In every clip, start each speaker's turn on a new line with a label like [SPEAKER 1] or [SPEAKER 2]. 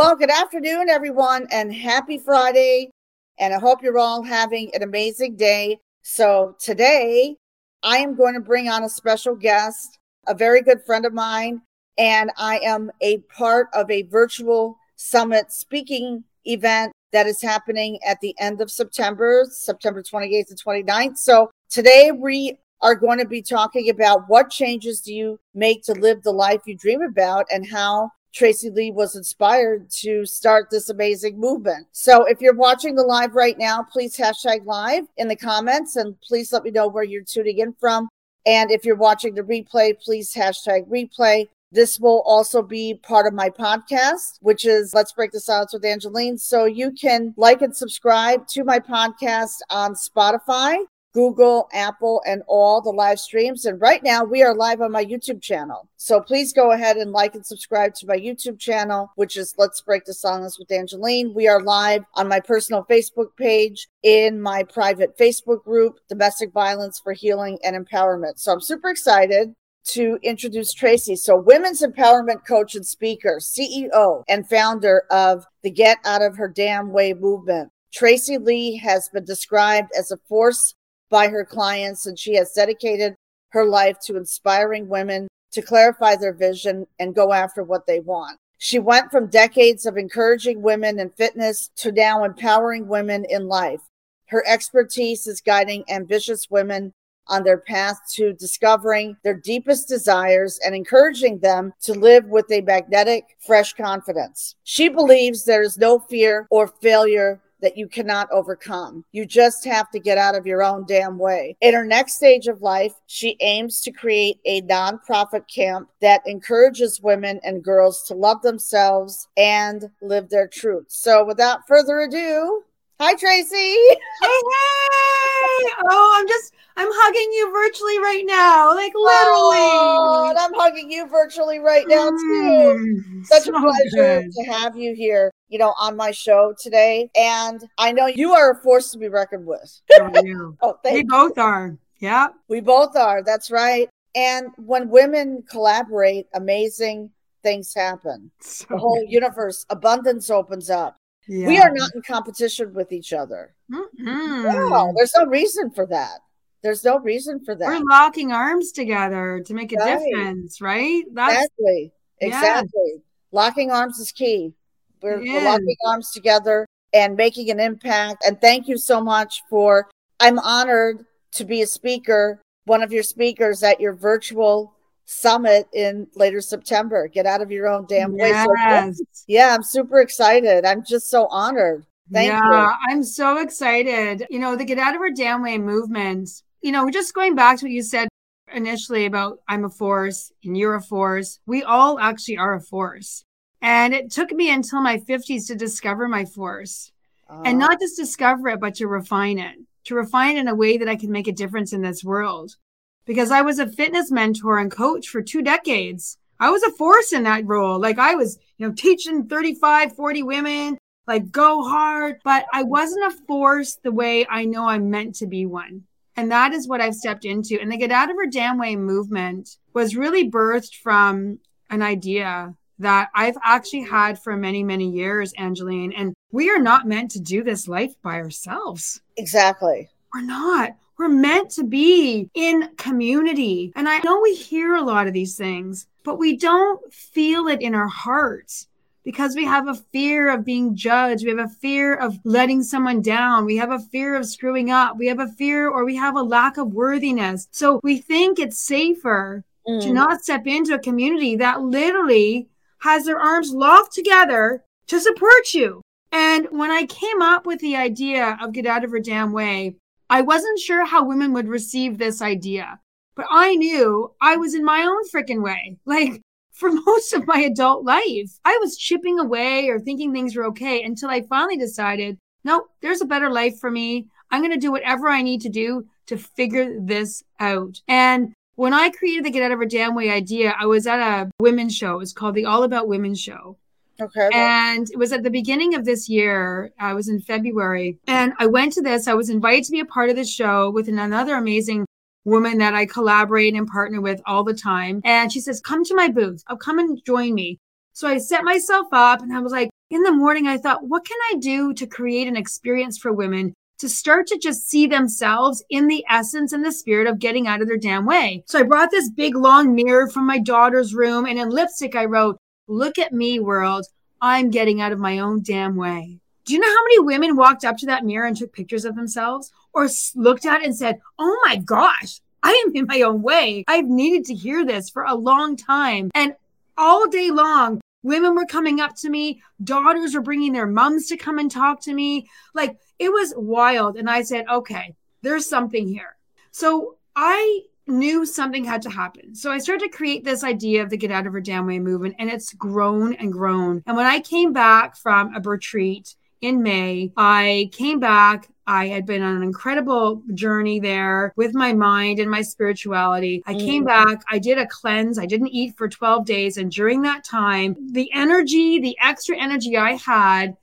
[SPEAKER 1] Well, good afternoon, everyone, and happy Friday. And I hope you're all having an amazing day. So, today I am going to bring on a special guest, a very good friend of mine, and I am a part of a virtual summit speaking event that is happening at the end of September, September 28th and 29th. So, today we are going to be talking about what changes do you make to live the life you dream about and how Tracey Lee was inspired to start this amazing movement. So if you're watching the live right now, please hashtag live in the comments and please let me know where you're tuning in from. And if you're watching the replay, please hashtag replay. This will also be part of my podcast, which is Let's Break the Silence with Angeline. So you can like and subscribe to my podcast on Spotify Google, Apple, and all the live streams. And right now we are live on my YouTube channel. So please go ahead and like and subscribe to my YouTube channel, which is Let's Break the Silence with Angeline. We are live on my personal Facebook page, in my private Facebook group, Domestic Violence for Healing and Empowerment. So I'm super excited to introduce Tracey. So, women's empowerment coach and speaker, CEO, and founder of the Get Out of Her Damn Way movement. Tracey Lee has been described as a force by her clients, and she has dedicated her life to inspiring women to clarify their vision and go after what they want. She went from decades of encouraging women in fitness to now empowering women in life. Her expertise is guiding ambitious women on their path to discovering their deepest desires and encouraging them to live with a magnetic, fresh confidence. She believes there is no fear or failure that you cannot overcome. You just have to get out of your own damn way. In her next stage of life, she aims to create a nonprofit camp that encourages women and girls to love themselves and live their truth. So, without further ado, Hi, Tracey. Hey,
[SPEAKER 2] hey. Oh, I'm just, I'm hugging you virtually right now. Like literally. Oh,
[SPEAKER 1] and I'm hugging you virtually right now, too. Mm, Such so a pleasure good. to have you here, you know, on my show today. And I know you are a force to be reckoned with.
[SPEAKER 2] oh, oh we both are. Yeah.
[SPEAKER 1] We both are. That's right. And when women collaborate, amazing things happen. So the whole universe, abundance opens up. Yeah. We are not in competition with each other. Mm-hmm. No, there's no reason for that. There's no reason for that.
[SPEAKER 2] We're locking arms together to make a right. difference, right?
[SPEAKER 1] That's, exactly. Exactly. Yes. Locking arms is key. We're, we're locking arms together and making an impact. And thank you so much for, I'm honored to be a speaker, one of your speakers at your virtual summit in later September. Get out of your own damn way. Yes. So, yeah, I'm super excited. I'm just so honored. Thank yeah, you.
[SPEAKER 2] I'm so excited. You know, the Get Out of Our Damn Way movement, you know, we're just going back to what you said initially about I'm a force and you're a force. We all actually are a force. And it took me until my 50s to discover my force. Uh, and not just discover it, but to refine it, to refine it in a way that I can make a difference in this world because I was a fitness mentor and coach for two decades. I was a force in that role. Like I was, you know, teaching 35, 40 women, like go hard, but I wasn't a force the way I know I'm meant to be one. And that is what I've stepped into. And the Get Out of Her Damn Way movement was really birthed from an idea that I've actually had for many, many years, Angeline. And we are not meant to do this life by ourselves.
[SPEAKER 1] Exactly.
[SPEAKER 2] We're not. We're meant to be in community. And I know we hear a lot of these things, but we don't feel it in our hearts because we have a fear of being judged. We have a fear of letting someone down. We have a fear of screwing up. We have a fear or we have a lack of worthiness. So we think it's safer mm. to not step into a community that literally has their arms locked together to support you. And when I came up with the idea of Get Out of Her Damn Way, I wasn't sure how women would receive this idea, but I knew I was in my own freaking way. Like for most of my adult life, I was chipping away or thinking things were okay until I finally decided, no, there's a better life for me. I'm going to do whatever I need to do to figure this out. And when I created the Get Out of Her Damn Way idea, I was at a women's show. It was called the All About Women Show. Okay. And it was at the beginning of this year. I was in February. And I went to this. I was invited to be a part of the show with another amazing woman that I collaborate and partner with all the time. And she says, Come to my booth. I'll come and join me. So I set myself up and I was like, in the morning, I thought, what can I do to create an experience for women to start to just see themselves in the essence and the spirit of getting out of their damn way. So I brought this big long mirror from my daughter's room and in lipstick I wrote, Look at me, world. I'm getting out of my own damn way. Do you know how many women walked up to that mirror and took pictures of themselves or looked at it and said, Oh my gosh, I am in my own way. I've needed to hear this for a long time. And all day long, women were coming up to me. Daughters were bringing their moms to come and talk to me. Like it was wild. And I said, okay, there's something here. So I knew something had to happen. So I started to create this idea of the Get Out of Her Damn Way movement, and it's grown and grown. And when I came back from a retreat in May, I came back. I had been on an incredible journey there with my mind and my spirituality. I came mm. back. I did a cleanse. I didn't eat for 12 days. And during that time, the energy, the extra energy I had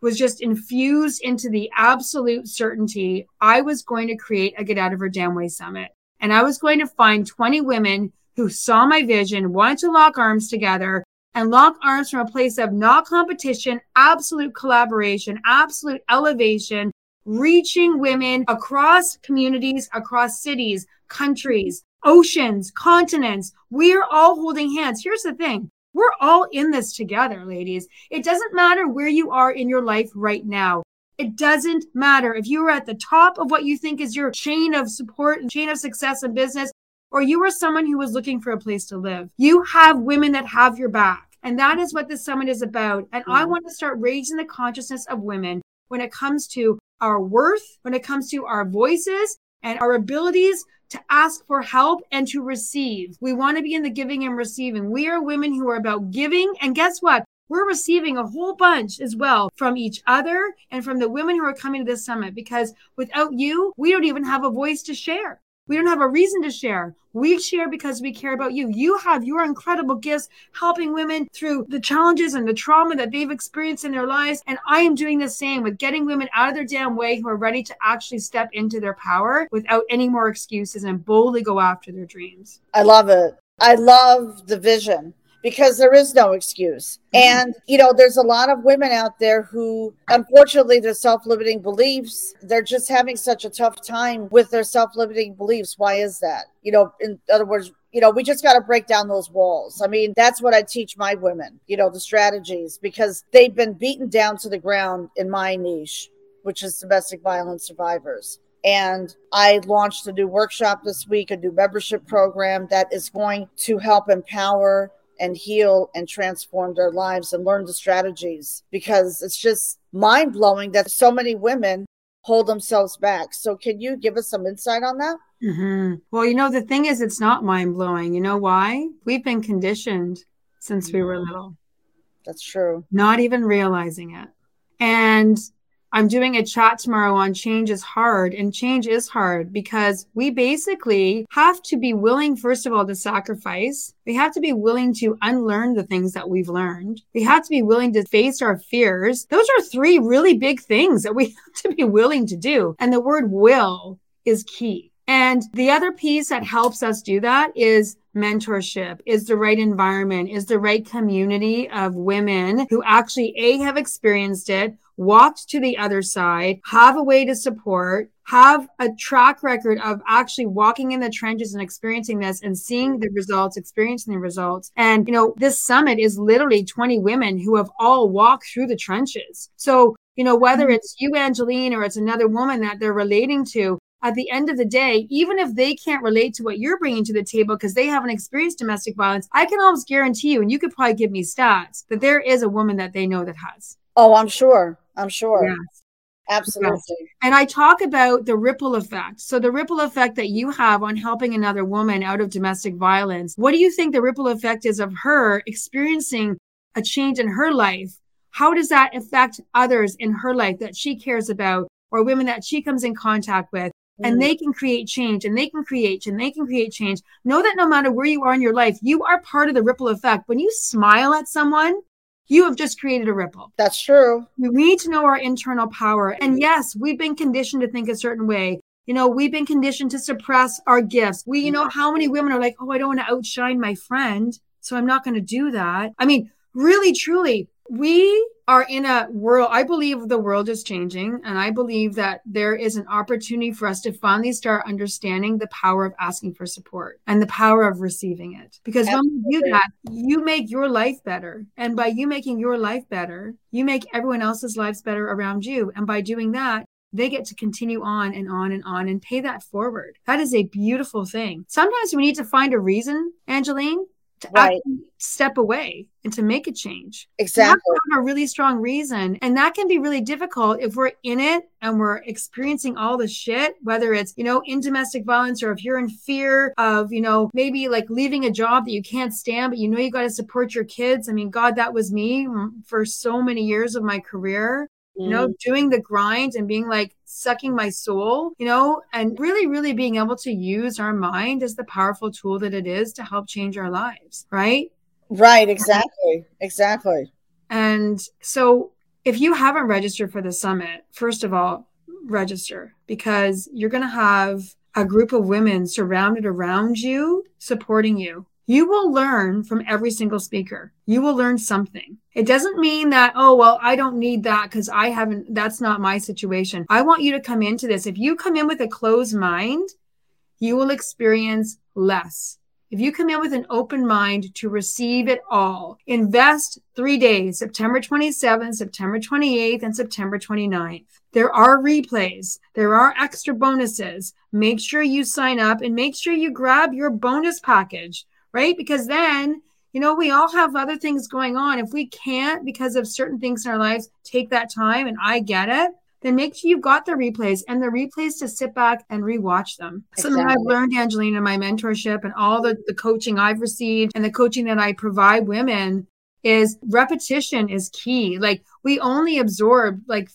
[SPEAKER 2] was just infused into the absolute certainty I was going to create a Get Out of Her Damn Way Summit. And I was going to find 20 women who saw my vision, wanted to lock arms together and lock arms from a place of not competition, absolute collaboration, absolute elevation, reaching women across communities, across cities, countries, oceans, continents. We're all holding hands. Here's the thing we're all in this together, ladies. It doesn't matter where you are in your life right now. It doesn't matter if you are at the top of what you think is your chain of support and chain of success in business, or you are someone who is looking for a place to live. You have women that have your back. And that is what this summit is about. And I mm. want to start raising the consciousness of women when it comes to our worth, when it comes to our voices and our abilities to ask for help and to receive. We want to be in the giving and receiving. We are women who are about giving. And guess what? We're receiving a whole bunch as well from each other and from the women who are coming to this summit because without you, we don't even have a voice to share. We don't have a reason to share. We share because we care about you. You have your incredible gifts helping women through the challenges and the trauma that they've experienced in their lives. And I am doing the same with getting women out of their damn way who are ready to actually step into their power without any more excuses and boldly go after their dreams.
[SPEAKER 1] I love it. I love the vision because there is no excuse. Mm-hmm. And, you know, there's a lot of women out there who, unfortunately, their self limiting beliefs, they're just having such a tough time with their self limiting beliefs. Why is that? You know, in other words, you know, we just got to break down those walls. I mean, that's what I teach my women, you know, the strategies, because they've been beaten down to the ground in my niche, which is domestic violence survivors. And I launched a new workshop this week, a new membership program that is going to help empower and heal and transform their lives and learn the strategies because it's just mind blowing that so many women hold themselves back. So, can you give us some insight on that?
[SPEAKER 2] Mm-hmm. Well, you know, the thing is, it's not mind blowing. You know why? We've been conditioned since we were little.
[SPEAKER 1] That's true.
[SPEAKER 2] Not even realizing it. And I'm doing a chat tomorrow on change is hard and change is hard because we basically have to be willing, first of all, to sacrifice. We have to be willing to unlearn the things that we've learned. We have to be willing to face our fears. Those are three really big things that we have to be willing to do. And the word will is key. And the other piece that helps us do that is mentorship, is the right environment, is the right community of women who actually A, have experienced it, walked to the other side, have a way to support, have a track record of actually walking in the trenches and experiencing this and seeing the results, experiencing the results. And, you know, this summit is literally 20 women who have all walked through the trenches. So, you know, whether mm-hmm. it's you, Angeline, or it's another woman that they're relating to, at the end of the day, even if they can't relate to what you're bringing to the table because they haven't experienced domestic violence, I can almost guarantee you, and you could probably give me stats, that there is a woman that they know that has.
[SPEAKER 1] Oh, I'm sure. I'm sure. Yes. Absolutely. Yes.
[SPEAKER 2] And I talk about the ripple effect. So, the ripple effect that you have on helping another woman out of domestic violence. What do you think the ripple effect is of her experiencing a change in her life? How does that affect others in her life that she cares about or women that she comes in contact with? and mm. they can create change and they can create and they can create change. Know that no matter where you are in your life, you are part of the ripple effect. When you smile at someone, you have just created a ripple.
[SPEAKER 1] That's true.
[SPEAKER 2] We need to know our internal power. And yes, we've been conditioned to think a certain way. You know, we've been conditioned to suppress our gifts. We, you know, how many women are like, oh, I don't want to outshine my friend. So I'm not going to do that. I mean, really, truly, we are in a world, I believe the world is changing. And I believe that there is an opportunity for us to finally start understanding the power of asking for support and the power of receiving it. Because Absolutely. when you do that, you make your life better. And by you making your life better, you make everyone else's lives better around you. And by doing that, they get to continue on and on and on and pay that forward. That is a beautiful thing. Sometimes we need to find a reason, Angeline, to right. step away and to make a change.
[SPEAKER 1] Exactly.
[SPEAKER 2] a really strong reason. And that can be really difficult if we're in it and we're experiencing all the shit, whether it's, you know, in domestic violence or if you're in fear of, you know, maybe like leaving a job that you can't stand, but you know you got to support your kids. I mean, God, that was me mm, for so many years of my career you know, mm. doing the grind and being like sucking my soul, you know, and really, really being able to use our mind as the powerful tool that it is to help change our lives, right?
[SPEAKER 1] Right, exactly. Exactly.
[SPEAKER 2] And so if you haven't registered for the summit, first of all, register because you're going to have a group of women surrounded around you supporting you you will learn from every single speaker. You will learn something. It doesn't mean that, oh, well, I don't need that because I haven't, that's not my situation. I want you to come into this. If you come in with a closed mind, you will experience less. If you come in with an open mind to receive it all, invest three days, September 27th, September 28th, and September 29th. There are replays. There are extra bonuses. Make sure you sign up and make sure you grab your bonus package right? Because then, you know, we all have other things going on. If we can't, because of certain things in our lives, take that time, and I get it, then make sure you've got the replays and the replays to sit back and rewatch them. Exactly. Something I've learned, Angelina, in my mentorship and all the, the coaching I've received and the coaching that I provide women is repetition is key. Like we only absorb like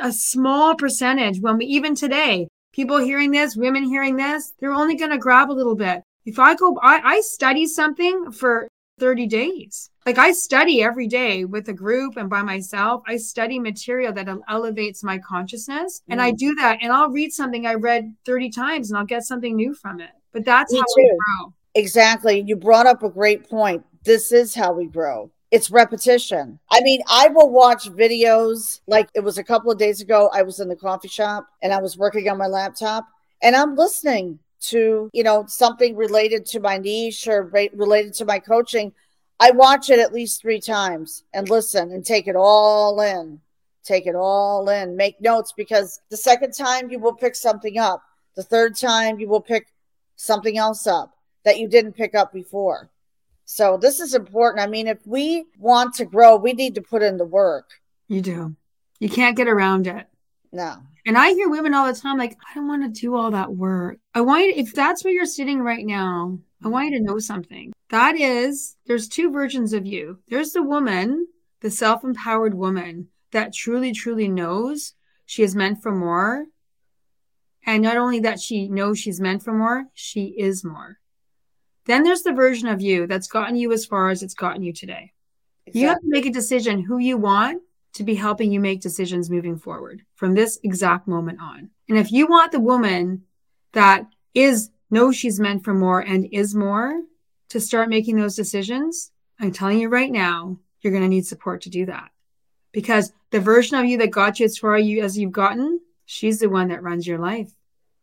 [SPEAKER 2] a small percentage when we, even today, people hearing this, women hearing this, they're only going to grab a little bit. If I go, I, I study something for 30 days. Like I study every day with a group and by myself. I study material that elevates my consciousness. Mm. And I mm. do that and I'll read something I read 30 times and I'll get something new from it. But that's Me how too. we grow.
[SPEAKER 1] Exactly. You brought up a great point. This is how we grow. It's repetition. I mean, I will watch videos like it was a couple of days ago. I was in the coffee shop and I was working on my laptop and I'm listening to, you know, something related to my niche or related to my coaching, I watch it at least three times and listen and take it all in. Take it all in. Make notes because the second time you will pick something up. The third time you will pick something else up that you didn't pick up before. So this is important. I mean, if we want to grow, we need to put in the work.
[SPEAKER 2] You do. You can't get around it.
[SPEAKER 1] No.
[SPEAKER 2] And I hear women all the time like, I don't want to do all that work. I want you, if that's where you're sitting right now, I want you to know something. That is, there's two versions of you. There's the woman, the self empowered woman that truly, truly knows she is meant for more. And not only that she knows she's meant for more, she is more. Then there's the version of you that's gotten you as far as it's gotten you today. Exactly. You have to make a decision who you want to be helping you make decisions moving forward from this exact moment on. And if you want the woman that is knows she's meant for more and is more to start making those decisions, I'm telling you right now, you're going to need support to do that. Because the version of you that got you as far you as you've gotten, she's the one that runs your life.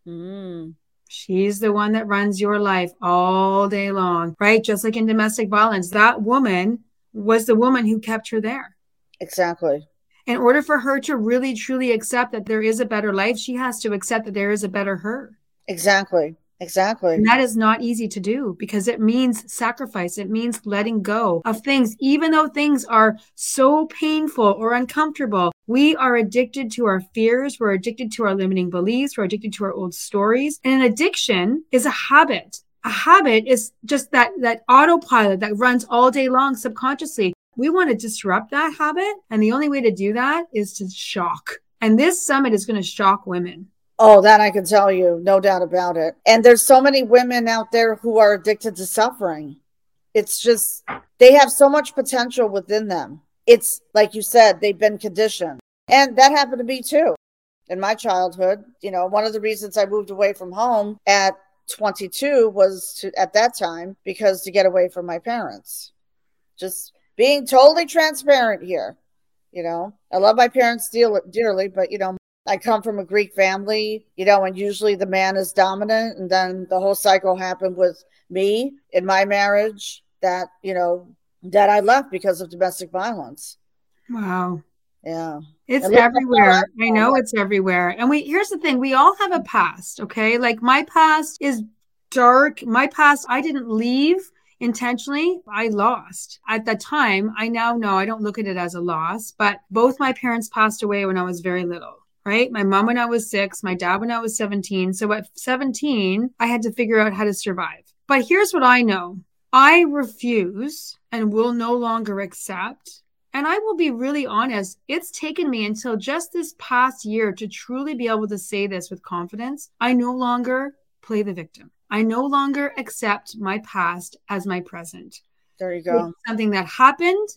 [SPEAKER 2] Mm. She's the one that runs your life all day long, right? Just like in domestic violence, that woman was the woman who kept her there.
[SPEAKER 1] Exactly.
[SPEAKER 2] In order for her to really truly accept that there is a better life, she has to accept that there is a better her.
[SPEAKER 1] Exactly. Exactly.
[SPEAKER 2] And that is not easy to do because it means sacrifice. It means letting go of things, even though things are so painful or uncomfortable. We are addicted to our fears. We're addicted to our limiting beliefs. We're addicted to our old stories. And an addiction is a habit. A habit is just that, that autopilot that runs all day long subconsciously. We want to disrupt that habit. And the only way to do that is to shock. And this summit is going to shock women.
[SPEAKER 1] Oh, that I can tell you, no doubt about it. And there's so many women out there who are addicted to suffering. It's just, they have so much potential within them. It's like you said, they've been conditioned. And that happened to me too in my childhood. You know, one of the reasons I moved away from home at 22 was to, at that time because to get away from my parents. Just being totally transparent here. You know, I love my parents dearly, but you know, I come from a Greek family, you know, and usually the man is dominant. And then the whole cycle happened with me in my marriage that, you know, that I left because of domestic violence.
[SPEAKER 2] Wow.
[SPEAKER 1] Yeah.
[SPEAKER 2] It's everywhere. I know it's everywhere. And we here's the thing, we all have a past, okay? Like my past is dark. My past, I didn't leave intentionally. I lost. At the time, I now know I don't look at it as a loss, but both my parents passed away when I was very little right? My mom when I was six, my dad when I was 17. So at 17, I had to figure out how to survive. But here's what I know I refuse and will no longer accept. And I will be really honest, it's taken me until just this past year to truly be able to say this with confidence. I no longer play the victim. I no longer accept my past as my present.
[SPEAKER 1] There you go.
[SPEAKER 2] It's something that happened,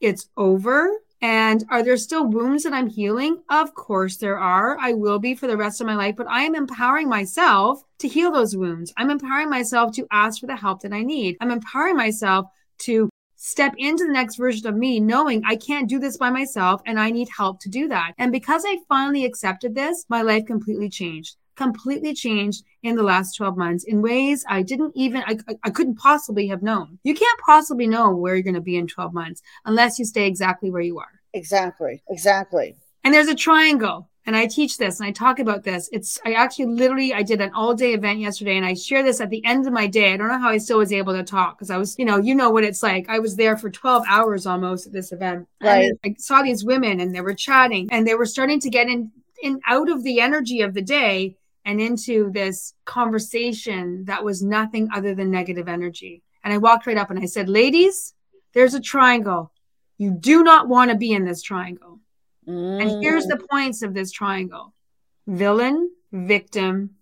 [SPEAKER 2] it's over. And are there still wounds that I'm healing? Of course there are. I will be for the rest of my life, but I am empowering myself to heal those wounds. I'm empowering myself to ask for the help that I need. I'm empowering myself to step into the next version of me, knowing I can't do this by myself and I need help to do that. And because I finally accepted this, my life completely changed completely changed in the last 12 months in ways I didn't even, I, I couldn't possibly have known. You can't possibly know where you're going to be in 12 months unless you stay exactly where you are.
[SPEAKER 1] Exactly. Exactly.
[SPEAKER 2] And there's a triangle. And I teach this and I talk about this. It's, I actually literally, I did an all day event yesterday and I share this at the end of my day. I don't know how I still was able to talk because I was, you know, you know what it's like. I was there for 12 hours almost at this event.
[SPEAKER 1] Right.
[SPEAKER 2] And I saw these women and they were chatting and they were starting to get in, in out of the energy of the day and into this conversation that was nothing other than negative energy. And I walked right up and I said, Ladies, there's a triangle. You do not want to be in this triangle. Mm. And here's the points of this triangle villain, victim,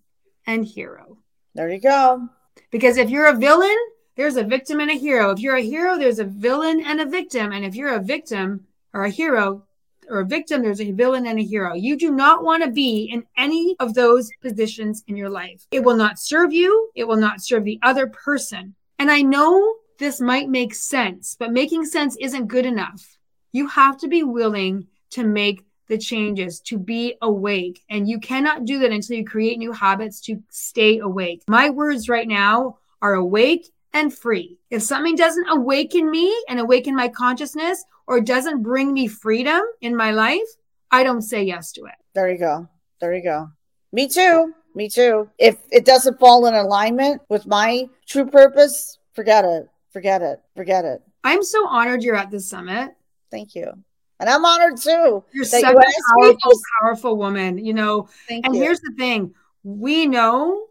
[SPEAKER 2] and hero.
[SPEAKER 1] There you go.
[SPEAKER 2] Because if you're a villain, there's a victim and a hero. If you're a hero, there's a villain and a victim. And if you're a victim or a hero, or a victim, there's a villain and a hero. You do not want to be in any of those positions in your life. It will not serve you, it will not serve the other person. And I know this might make sense, but making sense isn't good enough. You have to be willing to make the changes, to be awake. And you cannot do that until you create new habits to stay awake. My words right now are awake and free. If something doesn't awaken me and awaken my consciousness or doesn't bring me freedom in my life, I don't say yes to it.
[SPEAKER 1] There you go. There you go. Me too. Me too. If it doesn't fall in alignment with my true purpose, forget it. Forget it. Forget it.
[SPEAKER 2] I'm so honored you're at this summit.
[SPEAKER 1] Thank you. And I'm honored too.
[SPEAKER 2] You're such you a powerful, powerful woman, you know.
[SPEAKER 1] Thank
[SPEAKER 2] and
[SPEAKER 1] you.
[SPEAKER 2] here's the thing we know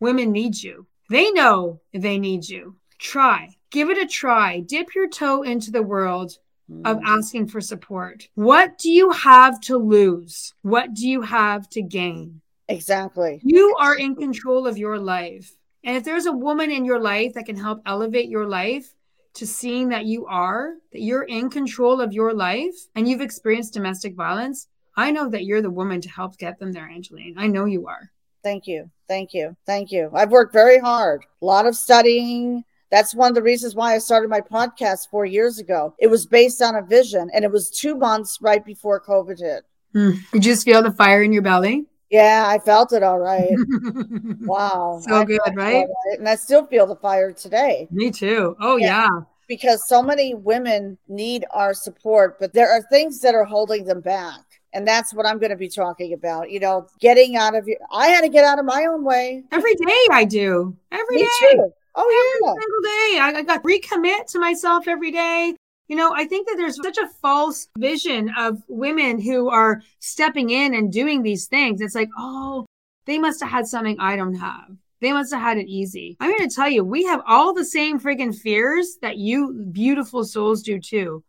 [SPEAKER 2] women need you. They know they need you. Try, give it a try. Dip your toe into the world of mm. asking for support. What do you have to lose? What do you have to gain?
[SPEAKER 1] Exactly.
[SPEAKER 2] You are in control of your life. And if there's a woman in your life that can help elevate your life to seeing that you are, that you're in control of your life and you've experienced domestic violence, I know that you're the woman to help get them there, Angeline. I know you are.
[SPEAKER 1] Thank you. Thank you. Thank you. I've worked very hard, a lot of studying. That's one of the reasons why I started my podcast four years ago. It was based on a vision, and it was two months right before COVID hit.
[SPEAKER 2] Hmm. You just feel the fire in your belly?
[SPEAKER 1] Yeah, I felt it all right. wow.
[SPEAKER 2] So I good, right? right?
[SPEAKER 1] And I still feel the fire today.
[SPEAKER 2] Me too. Oh, yeah. yeah.
[SPEAKER 1] Because so many women need our support, but there are things that are holding them back. And that's what I'm going to be talking about. You know, getting out of your. I had to get out of my own way.
[SPEAKER 2] Every day I do. Every
[SPEAKER 1] Me
[SPEAKER 2] day.
[SPEAKER 1] Too. Oh,
[SPEAKER 2] every yeah. Every single day. I, I got recommit to myself every day. You know, I think that there's such a false vision of women who are stepping in and doing these things. It's like, oh, they must have had something I don't have. They must have had it easy. I'm going to tell you, we have all the same freaking fears that you beautiful souls do too.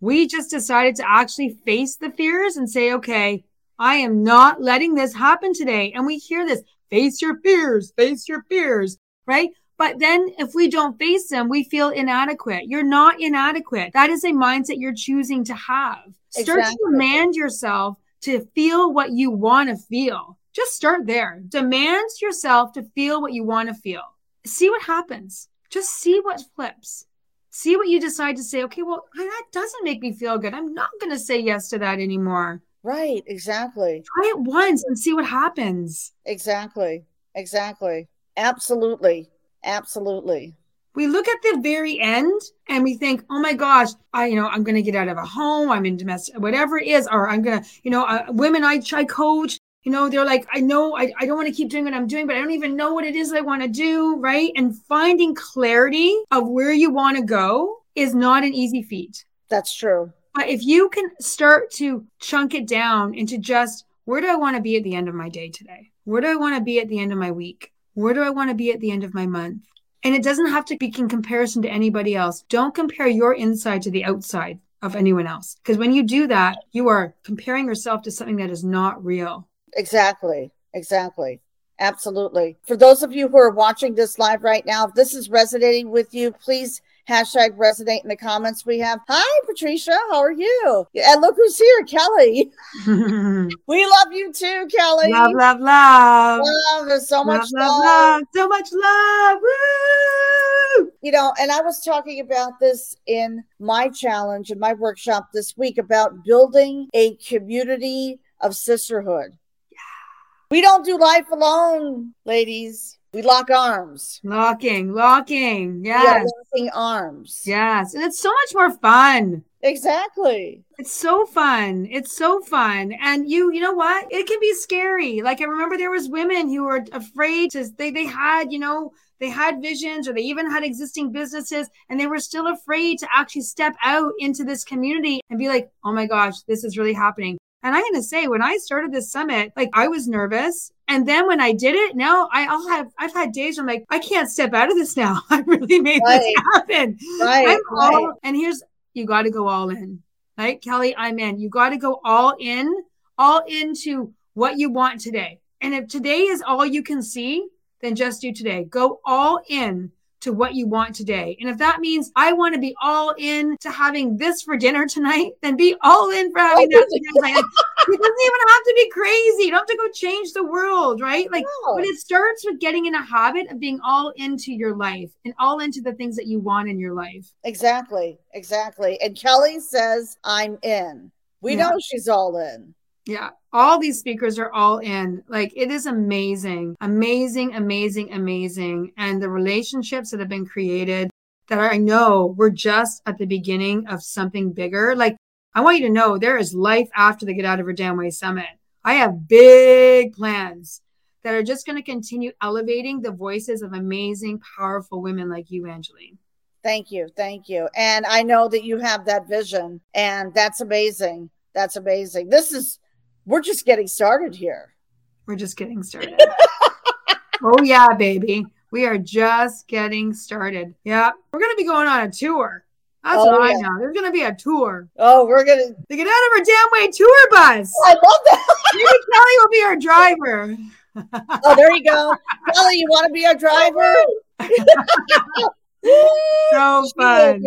[SPEAKER 2] We just decided to actually face the fears and say, okay, I am not letting this happen today. And we hear this face your fears, face your fears, right? But then if we don't face them, we feel inadequate. You're not inadequate. That is a mindset you're choosing to have. Start exactly. to demand yourself to feel what you want to feel. Just start there. Demand yourself to feel what you want to feel. See what happens. Just see what flips. See what you decide to say. Okay, well, that doesn't make me feel good. I'm not going to say yes to that anymore.
[SPEAKER 1] Right, exactly.
[SPEAKER 2] Try it once and see what happens.
[SPEAKER 1] Exactly. Exactly. Absolutely. Absolutely.
[SPEAKER 2] We look at the very end and we think, oh my gosh, I, you know, I'm going to get out of a home. I'm in domestic, whatever it is, or I'm going to, you know, uh, women I, I coach, you know, they're like, I know I, I don't want to keep doing what I'm doing, but I don't even know what it is I want to do. Right. And finding clarity of where you want to go is not an easy feat.
[SPEAKER 1] That's true.
[SPEAKER 2] But if you can start to chunk it down into just where do I want to be at the end of my day today? Where do I want to be at the end of my week? Where do I want to be at the end of my month? And it doesn't have to be in comparison to anybody else. Don't compare your inside to the outside of anyone else. Because when you do that, you are comparing yourself to something that is not real.
[SPEAKER 1] Exactly. Exactly. Absolutely. For those of you who are watching this live right now, if this is resonating with you, please hashtag resonate in the comments. We have, hi, Patricia, how are you? And look who's here, Kelly. we love you too, Kelly.
[SPEAKER 2] Love, love, love.
[SPEAKER 1] Love, there's so much
[SPEAKER 2] love,
[SPEAKER 1] love.
[SPEAKER 2] love, So much love. Woo!
[SPEAKER 1] You know, and I was talking about this in my challenge in my workshop this week about building a community of sisterhood. We don't do life alone, ladies. We lock arms.
[SPEAKER 2] Locking, locking. Yes.
[SPEAKER 1] locking arms.
[SPEAKER 2] Yes. And it's so much more fun.
[SPEAKER 1] Exactly.
[SPEAKER 2] It's so fun. It's so fun. And you, you know what? It can be scary. Like I remember there was women who were afraid to they they had, you know, they had visions or they even had existing businesses and they were still afraid to actually step out into this community and be like, "Oh my gosh, this is really happening." And I'm going to say when I started this summit, like I was nervous. And then when I did it, now I, I'll have, I've had days where I'm like, I can't step out of this now. I really made
[SPEAKER 1] Right.
[SPEAKER 2] this happen.
[SPEAKER 1] Right.
[SPEAKER 2] I'm
[SPEAKER 1] right.
[SPEAKER 2] all, and here's you got to go all in, right, Kelly? I'm in. You got to go all in, all into what you want today. And if today is all you can see, then just do today. Go all in to what you want today. And if that means I want to be all in to having this for dinner tonight, then be all in for having that for dinner tonight. It doesn't even have to be crazy. You don't have to go change the world, right? Like
[SPEAKER 1] No.
[SPEAKER 2] but it starts with getting in a habit of being all into your life and all into the things that you want in your life.
[SPEAKER 1] Exactly. Exactly. And Kelly says, I'm in. We
[SPEAKER 2] Yeah.
[SPEAKER 1] know she's all in.
[SPEAKER 2] Yeah. All these speakers are all in. Like it is amazing, amazing, amazing, amazing. And the relationships that have been created that I know we're just at the beginning of something bigger. Like I want you to know there is life after the Get Out of Her Damn Way Summit. I have big plans that are just going to continue elevating the voices of amazing, powerful women like you, Angeline.
[SPEAKER 1] Thank you. Thank you. And I know that you have that vision, and that's amazing. That's amazing. This is, we're just getting started here.
[SPEAKER 2] We're just getting started. oh, yeah, baby. We are just getting started. Yeah. We're going to be going on a tour. That's
[SPEAKER 1] Oh,
[SPEAKER 2] what I
[SPEAKER 1] yeah.
[SPEAKER 2] know. There's going to be a tour.
[SPEAKER 1] Oh, we're going to,
[SPEAKER 2] The Get Out of our Damn Way tour bus.
[SPEAKER 1] I love that.
[SPEAKER 2] Maybe Kelly will be our driver.
[SPEAKER 1] Oh, there you go. Kelly, you want to be our driver?
[SPEAKER 2] So fun.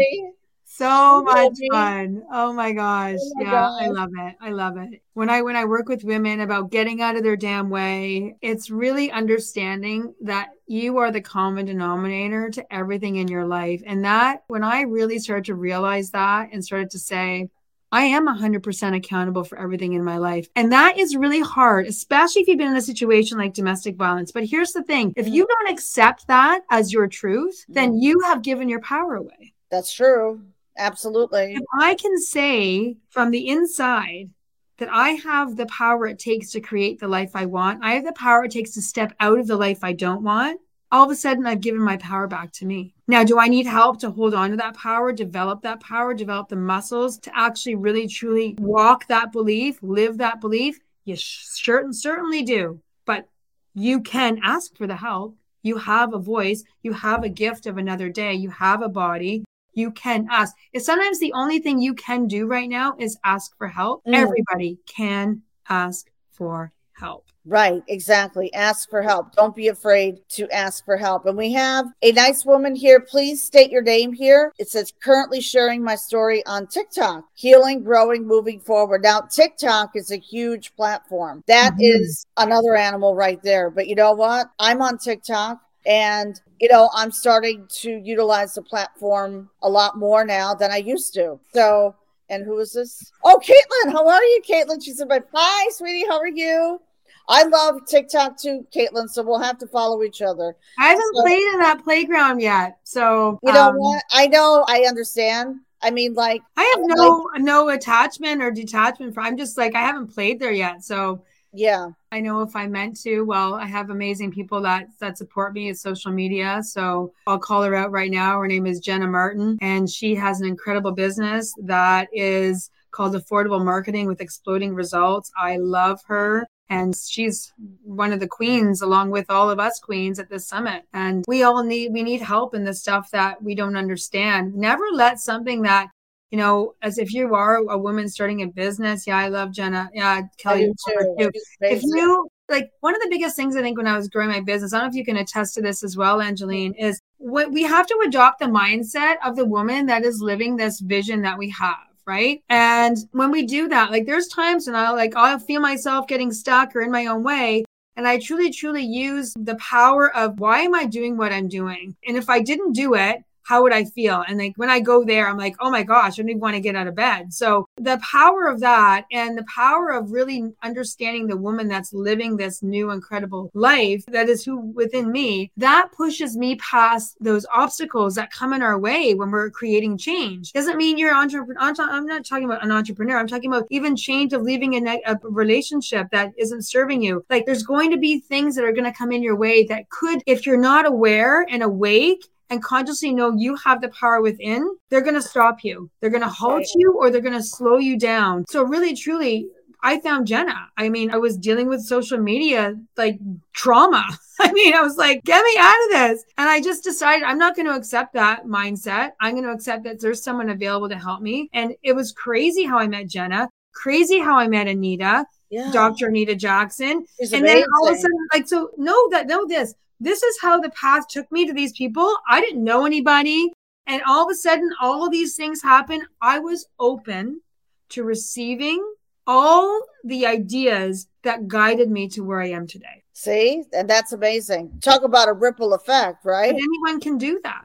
[SPEAKER 2] So much fun. Oh my gosh.
[SPEAKER 1] Oh my
[SPEAKER 2] yeah, I love it. I love it. When I when I work with women about getting out of their damn way, it's really understanding that you are the common denominator to everything in your life. And that when I really started to realize that and started to say, I am 100% accountable for everything in my life. And that is really hard, especially if you've been in a situation like domestic violence. But here's the thing if mm-hmm. you don't accept that as your truth, then mm-hmm. you have given your power away.
[SPEAKER 1] That's true. Absolutely.
[SPEAKER 2] If I can say from the inside that I have the power it takes to create the life I want, I have the power it takes to step out of the life I don't want, all of a sudden I've given my power back to me. Now, do I need help to hold on to that power, develop that power, develop the muscles to actually really truly walk that belief, live that belief? You and certainly do. But you can ask for the help. You have a voice, you have a gift of another day, you have a body, you can ask. If sometimes the only thing you can do right now is ask for help.
[SPEAKER 1] Mm.
[SPEAKER 2] Everybody can ask for help.
[SPEAKER 1] Right, exactly. Ask for help. Don't be afraid to ask for help. And we have a nice woman here. Please state your name here. It says currently sharing my story on TikTok, healing, growing, moving forward. Now, TikTok is a huge platform. That
[SPEAKER 2] Mhm.
[SPEAKER 1] is another animal right there. But you know what? I'm on TikTok. And, you know, I'm starting to utilize the platform a lot more now than I used to. So, and who is this? Oh, Caitlin, how are you, Caitlin? She said, Hi, sweetie, how are you? I love TikTok too, Caitlin. So we'll have to follow each other.
[SPEAKER 2] I haven't so, played in that playground yet. So
[SPEAKER 1] you know um, what? I know I understand. I mean, like
[SPEAKER 2] I have no like, no attachment or detachment. For, I'm just like I haven't played there yet. So
[SPEAKER 1] yeah,
[SPEAKER 2] I know if I meant to. Well, I have amazing people that that support me at social media. So I'll call her out right now. Her name is Jenna Martin, and she has an incredible business that is called Affordable Marketing with Exploding Results. I love her and she's one of the queens along with all of us queens at this summit and we all need we need help in the stuff that we don't understand never let something that you know as if you are a woman starting a business yeah i love jenna yeah kelly too. too. if you like one of the biggest things i think when i was growing my business i don't know if you can attest to this as well angeline is what we have to adopt the mindset of the woman that is living this vision that we have right? And when we do that, like there's times when I'll like I'll feel myself getting stuck or in my own way. And I truly, truly use the power of why am I doing what I'm doing? And if I didn't do it, how would I feel? And like when I go there, I'm like, oh my gosh, I don't even want to get out of bed. So the power of that and the power of really understanding the woman that's living this new incredible life that is who within me, that pushes me past those obstacles that come in our way when we're creating change. Doesn't mean you're entrepreneur. I'm not talking about an entrepreneur. I'm talking about even change of leaving a, a relationship that isn't serving you. Like there's going to be things that are going to come in your way that could, if you're not aware and awake, and consciously know you have the power within, they're going to stop you. They're going to halt you or they're going to slow you down. So, really, truly, I found Jenna. I mean, I was dealing with social media like trauma. I mean, I was like, get me out of this. And I just decided I'm not going to accept that mindset. I'm going to accept that there's someone available to help me. And it was crazy how I met Jenna, crazy how I met Anita. Yeah. Dr. Anita Jackson. and amazing. then all of a sudden, like, so know that, know this this is how the path took me to these people. I didn't know anybody. And all of a sudden, all of these things happen. I was open to receiving all the ideas that guided me to where I am today.
[SPEAKER 1] See, and that's amazing. Talk about a ripple effect, right?
[SPEAKER 2] And anyone can do that.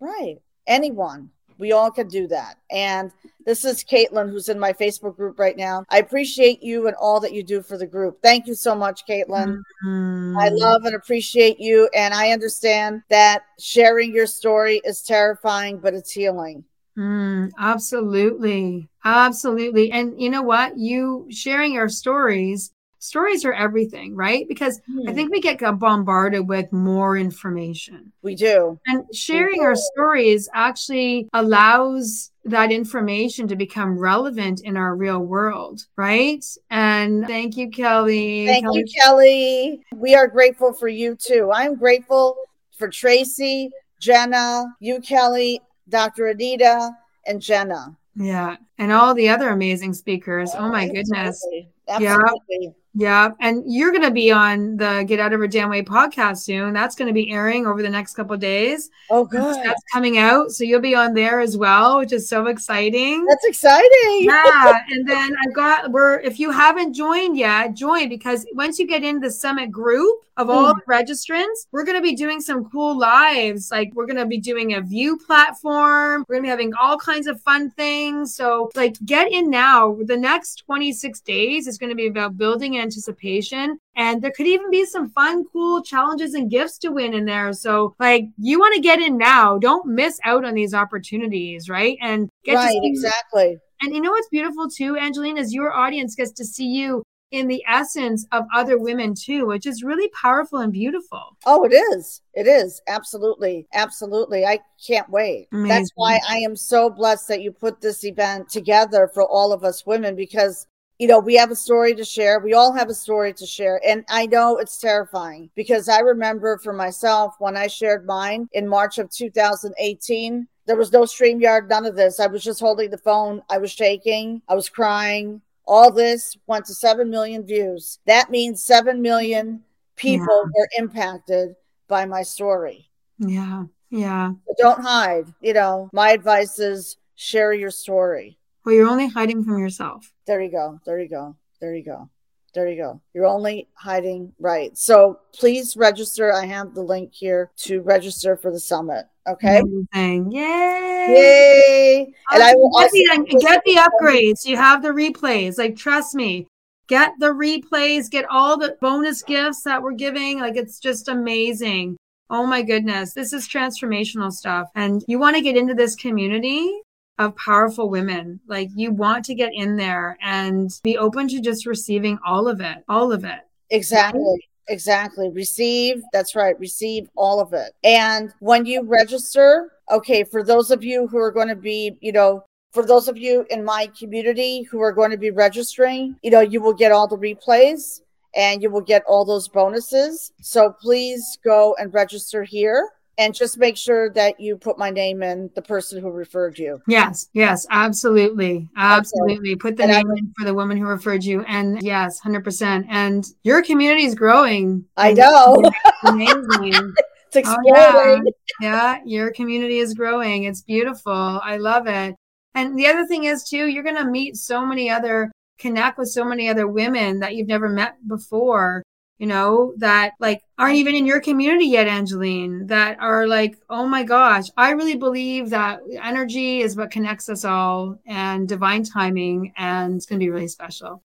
[SPEAKER 1] Right. Anyone. We all can do that. And this is Caitlin, who's in my Facebook group right now. I appreciate you and all that you do for the group. Thank you so much, Caitlin. Mm-hmm. I love and appreciate you. And I understand that sharing your story is terrifying, but it's healing.
[SPEAKER 2] Mm, absolutely. Absolutely. And you know what? You sharing your stories stories are everything, right? Because I hmm. think we get bombarded with more information.
[SPEAKER 1] We do.
[SPEAKER 2] And sharing our stories actually allows that information to become relevant in our real world, right? And thank you, Kelly.
[SPEAKER 1] Thank Kelly. you, Kelly. We are grateful for you too. I'm grateful for Tracey, Jenna, you, Kelly, Dr. Anita, and Jenna.
[SPEAKER 2] Yeah. And all the other amazing speakers. Oh, my goodness. Absolutely. Yeah. Yeah. And you're going to be on the Get Out of Her Damn Way podcast soon. That's going to be airing over the next couple days.
[SPEAKER 1] Oh, good.
[SPEAKER 2] That's coming out. So you'll be on there as well, which is so exciting.
[SPEAKER 1] That's exciting.
[SPEAKER 2] Yeah. and then I've got, we're, if you haven't joined yet, join because once you get in the summit group, of all mm. the registrants, we're going to be doing some cool lives. Like we're going to be doing a view platform. We're going to be having all kinds of fun things. So like get in now. The next 26 days is going to be about building anticipation. And there could even be some fun, cool challenges and gifts to win in there. So like you want to get in now. Don't miss out on these opportunities, right? And
[SPEAKER 1] get right, exactly.
[SPEAKER 2] And you know what's beautiful too, Angeline, is your audience gets to see you in the essence of other women too, which is really powerful and beautiful.
[SPEAKER 1] Oh, it is. It is. Absolutely. Absolutely. I can't wait. Amazing. That's why I am so blessed that you put this event together for all of us women because you know, we have a story to share. We all have a story to share. And I know it's terrifying because I remember for myself when I shared mine in March of 2018, there was no StreamYard, none of this. I was just holding the phone. I was shaking. I was crying. All this went to 7 million views. That means 7 million people yeah. were impacted by my story.
[SPEAKER 2] Yeah. Yeah.
[SPEAKER 1] But don't hide. You know, my advice is share your story.
[SPEAKER 2] Well, you're only hiding from yourself.
[SPEAKER 1] There you go. There you go. There you go. There you go. You're only hiding right. So please register. I have the link here to register for the summit. Okay.
[SPEAKER 2] Amazing. Yay.
[SPEAKER 1] Yay. And oh, I will
[SPEAKER 2] get, the, get the upgrades. You have the replays. Like, trust me, get the replays, get all the bonus gifts that we're giving. Like, it's just amazing. Oh my goodness. This is transformational stuff. And you want to get into this community of powerful women. Like, you want to get in there and be open to just receiving all of it, all of it.
[SPEAKER 1] Exactly. Exactly. Receive. That's right. Receive all of it. And when you register, okay, for those of you who are going to be, you know, for those of you in my community who are going to be registering, you know, you will get all the replays and you will get all those bonuses. So please go and register here and just make sure that you put my name in the person who referred you.
[SPEAKER 2] Yes, yes, absolutely. Absolutely. Okay. Put the
[SPEAKER 1] And I-
[SPEAKER 2] in for the woman who referred you. And yes, 100%. And your community is growing.
[SPEAKER 1] I know.
[SPEAKER 2] Amazing.
[SPEAKER 1] It's
[SPEAKER 2] Oh,
[SPEAKER 1] exploding.
[SPEAKER 2] yeah, your community is growing. It's beautiful. I love it. And the other thing is, too, you're going to meet so many other, connect with so many other women that you've never met before, you know, that like aren't even in your community yet, Angeline, that are like, oh my gosh, I really believe that energy is what connects us all and divine timing. And it's going to be really special.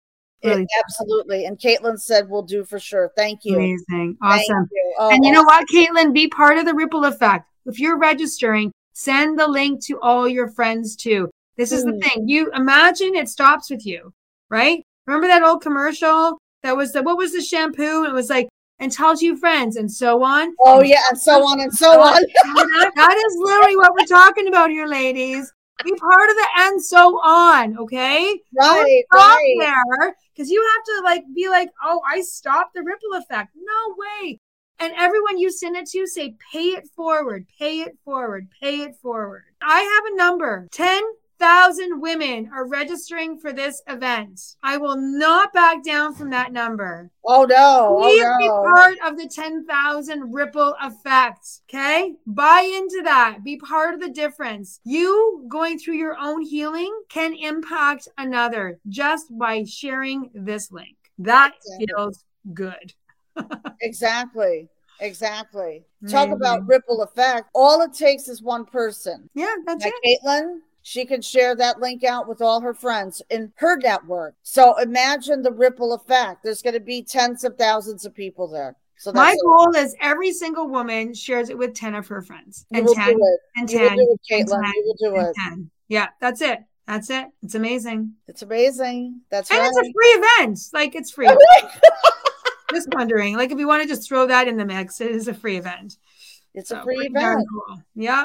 [SPEAKER 2] Really
[SPEAKER 1] Absolutely. And Caitlin said we'll do for sure. Thank you.
[SPEAKER 2] amazing. Awesome.
[SPEAKER 1] you. Oh,
[SPEAKER 2] And you know what, Caitlin? Be part of the ripple effect. If you're registering, send the link to all your friends too. This is the
[SPEAKER 1] Mm.
[SPEAKER 2] thing. You imagine it stops with you, right? Remember that old commercial that was the what was the shampoo? It was like, and tell two friends and so on.
[SPEAKER 1] Oh yeah, and so on and so oh, on.
[SPEAKER 2] that, that is literally what we're talking about here, ladies. Be part of the and so on, okay?
[SPEAKER 1] Right,
[SPEAKER 2] stop
[SPEAKER 1] right.
[SPEAKER 2] there because you have to like be like, oh, I stopped the ripple effect. No way. And everyone you send it to, say, pay it forward, pay it forward, pay it forward. I have a number 10,000 women are registering for this event. I will not back down from that number.
[SPEAKER 1] Oh no.
[SPEAKER 2] Please
[SPEAKER 1] Oh
[SPEAKER 2] be part of the 10,000 ripple effect. Okay. Buy into that. Be part of the difference. You going through your own healing can impact another just by sharing this link. That
[SPEAKER 1] Exactly.
[SPEAKER 2] feels good.
[SPEAKER 1] Exactly. Exactly. Talk about ripple effect. All it takes is one person.
[SPEAKER 2] Yeah, that's
[SPEAKER 1] Like
[SPEAKER 2] it.
[SPEAKER 1] Caitlin, she can share that link out with all her friends in her network. So imagine the ripple effect. There's going to be tens of thousands of people there. So
[SPEAKER 2] My goal is every single woman shares it with 10 of her friends. And 10, and 10,
[SPEAKER 1] it,
[SPEAKER 2] and 10,
[SPEAKER 1] You will do it.
[SPEAKER 2] 10. Yeah, that's it. That's it. It's amazing.
[SPEAKER 1] It's amazing. That's
[SPEAKER 2] And
[SPEAKER 1] right.
[SPEAKER 2] it's a free event. Like it's free. just wondering, like if you want to just throw that in the mix, it is a free event.
[SPEAKER 1] it's
[SPEAKER 2] So
[SPEAKER 1] a free event.
[SPEAKER 2] Cool. Yeah.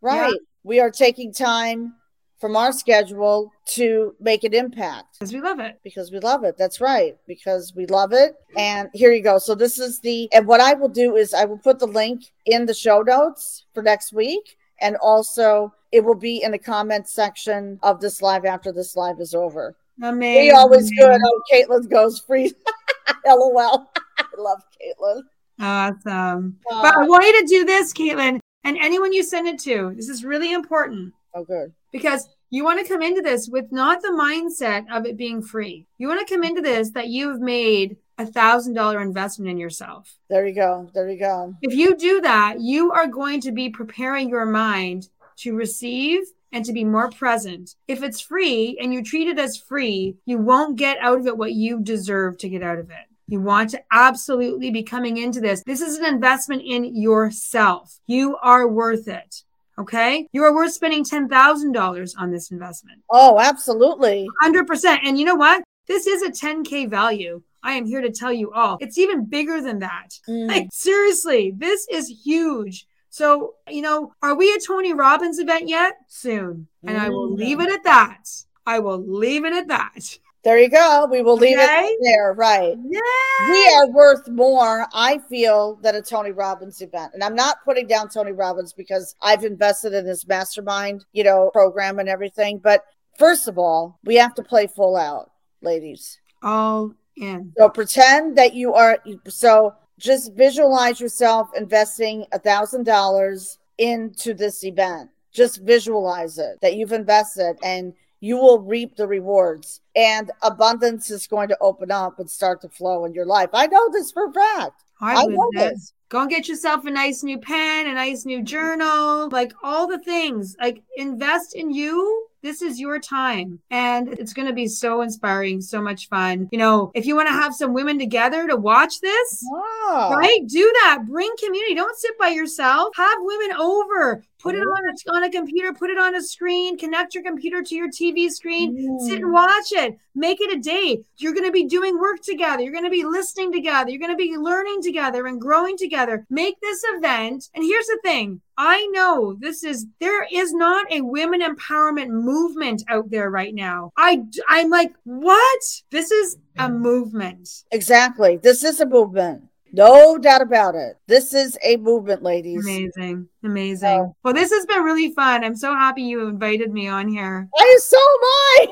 [SPEAKER 1] Right. We are taking time from our schedule to make an impact
[SPEAKER 2] Because we love it.
[SPEAKER 1] because we love it. That's right. Because we love it. And here you go. So this is the and what I will do is I will put the link in the show notes for next week. And also it will be in the comment section of this live after this live is over.
[SPEAKER 2] Amazing.
[SPEAKER 1] We always good. Oh, Caitlin goes free. LOL. I love Caitlin.
[SPEAKER 2] Awesome.
[SPEAKER 1] Uh,
[SPEAKER 2] But I want you to do this, Caitlin, and anyone you send it to. This is really important
[SPEAKER 1] oh, good.
[SPEAKER 2] because you want to come into this with not the mindset of it being free. You want to come into this that you've made a thousand dollar investment in yourself.
[SPEAKER 1] There you go. There you go.
[SPEAKER 2] If you do that, you are going to be preparing your mind to receive and to be more present. If it's free and you treat it as free, you won't get out of it what you deserve to get out of it. You want to absolutely be coming into this. This is an investment in yourself. You are worth it. Okay. You are worth spending $10,000 on this investment.
[SPEAKER 1] Oh, absolutely.
[SPEAKER 2] 100%. And you know what? This is a 10K value. I am here to tell you all. It's even bigger than that.
[SPEAKER 1] Mm.
[SPEAKER 2] Like, seriously, this is huge. So, you know, are we a Tony Robbins event yet? Soon. And I will
[SPEAKER 1] Mm.
[SPEAKER 2] leave it at that. I will leave it at that.
[SPEAKER 1] There you go. We will leave
[SPEAKER 2] Okay.
[SPEAKER 1] it there. Right.
[SPEAKER 2] Yeah.
[SPEAKER 1] We are worth more, I feel, than a Tony Robbins event. And I'm not putting down Tony Robbins because I've invested in his mastermind, you know, program and everything. But first of all, we have to play full out, ladies.
[SPEAKER 2] All in.
[SPEAKER 1] So pretend that you are so just visualize yourself investing a thousand dollars into this event. Just visualize it that you've invested and you will reap the rewards and abundance is going to open up and start to flow in your life. I know this for a fact. I, I know
[SPEAKER 2] this. Go and get yourself a nice new pen, a nice new journal, like all the things. Like invest in you this is your time. And it's going to be so inspiring, so much fun. You know, if you want to have some women together to watch this, wow. right? Do that. Bring community. Don't sit by yourself. Have women over. Put it on a, on a computer, put it on a screen, connect your computer to your TV screen, mm. sit and watch it. Make it a day. You're going to be doing work together. You're going to be listening together. You're going to be learning together and growing together. Make this event. And here's the thing I know this is there is not a women empowerment movement out there right now. I I'm like, what? This is a movement.
[SPEAKER 1] Exactly. This is a movement. No doubt about it. This is a movement, ladies.
[SPEAKER 2] Amazing. Amazing. So, well, this has been really fun. I'm so happy you invited me on here.
[SPEAKER 1] I am so am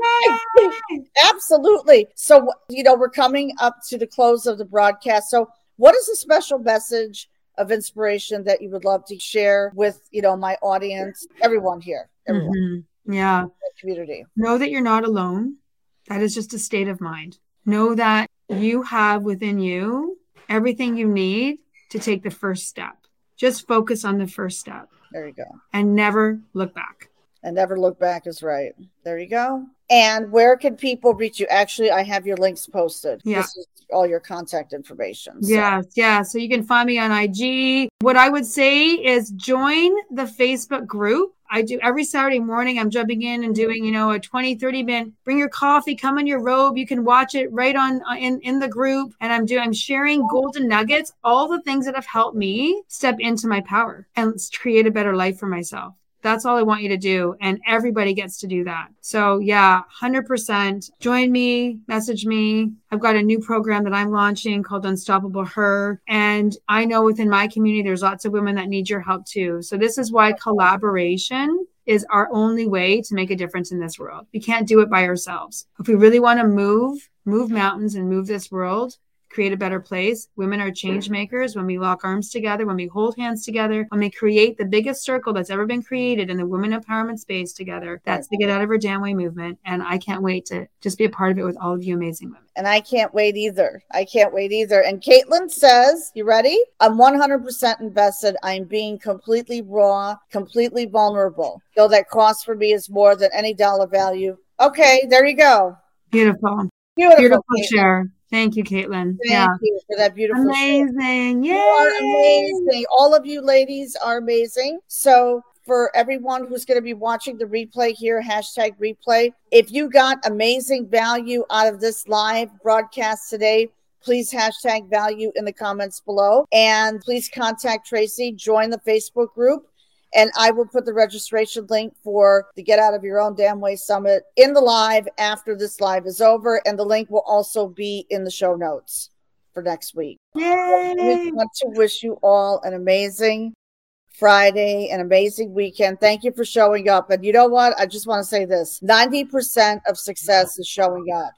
[SPEAKER 1] I. Absolutely. So, you know, we're coming up to the close of the broadcast. So, what is a special message of inspiration that you would love to share with, you know, my audience, everyone here, everyone.
[SPEAKER 2] Mm-hmm. Yeah.
[SPEAKER 1] Community.
[SPEAKER 2] Know that you're not alone. That is just a state of mind. Know that you have within you everything you need to take the first step. Just focus on the first step.
[SPEAKER 1] There you go.
[SPEAKER 2] And never look back.
[SPEAKER 1] And never look back is right. There you go. And where can people reach you? Actually, I have your links posted.
[SPEAKER 2] Yeah.
[SPEAKER 1] all your contact information.
[SPEAKER 2] So. Yeah, yeah. So you can find me on IG. What I would say is join the Facebook group. I do every Saturday morning. I'm jumping in and doing, you know, a 20, 30 minute, bring your coffee, come in your robe. You can watch it right on uh, in, in the group. And I'm doing, I'm sharing golden nuggets, all the things that have helped me step into my power and create a better life for myself. That's all I want you to do. And everybody gets to do that. So yeah, 100% join me, message me. I've got a new program that I'm launching called Unstoppable Her. And I know within my community, there's lots of women that need your help too. So this is why collaboration is our only way to make a difference in this world. We can't do it by ourselves. If we really want to move, move mountains and move this world, create a better place. Women are change makers when we lock arms together, when we hold hands together, when we create the biggest circle that's ever been created in the women empowerment space together. That's the Get Out of Her Damn Way movement. And I can't wait to just be a part of it with all of you amazing women.
[SPEAKER 1] And I can't wait either. I can't wait either. And Caitlin says, You ready? I'm 100% invested. I'm being completely raw, completely vulnerable. Though that cost for me is more than any dollar value. Okay, there you go.
[SPEAKER 2] Beautiful. Beautiful, Beautiful share. Thank you, Caitlin.
[SPEAKER 1] Thank yeah. you for that beautiful
[SPEAKER 2] Amazing.
[SPEAKER 1] Yay. You are amazing. All of you ladies are amazing. So for everyone who's going to be watching the replay here, hashtag replay. If you got amazing value out of this live broadcast today, please hashtag value in the comments below. And please contact Tracey, join the Facebook group. And I will put the registration link for the Get Out of Your Own Damn Way Summit in the live after this live is over. And the link will also be in the show notes for next week.
[SPEAKER 2] Yay!
[SPEAKER 1] I want to wish you all an amazing Friday, an amazing weekend. Thank you for showing up. And you know what? I just want to say this 90% of success is showing up.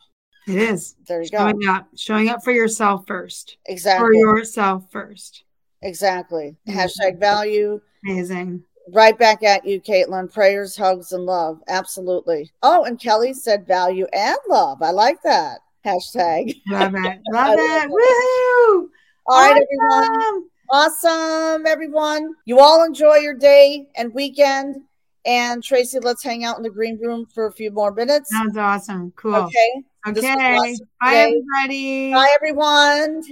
[SPEAKER 2] It is.
[SPEAKER 1] There you
[SPEAKER 2] showing
[SPEAKER 1] go.
[SPEAKER 2] Up. Showing up for yourself first.
[SPEAKER 1] Exactly.
[SPEAKER 2] For yourself first.
[SPEAKER 1] Exactly. Mm-hmm. Hashtag value.
[SPEAKER 2] Amazing.
[SPEAKER 1] Right back at you, Caitlin. Prayers, hugs, and love. Absolutely. Oh, and Kelly said value and love. I like that. Hashtag.
[SPEAKER 2] Love it. Love it. Woohoo!
[SPEAKER 1] All right, awesome. everyone. Awesome, everyone. You all enjoy your day and weekend. And Tracey, let's hang out in the green room for a few more minutes.
[SPEAKER 2] Sounds awesome. Cool.
[SPEAKER 1] Okay.
[SPEAKER 2] Okay. Bye, everybody.
[SPEAKER 1] Bye, everyone.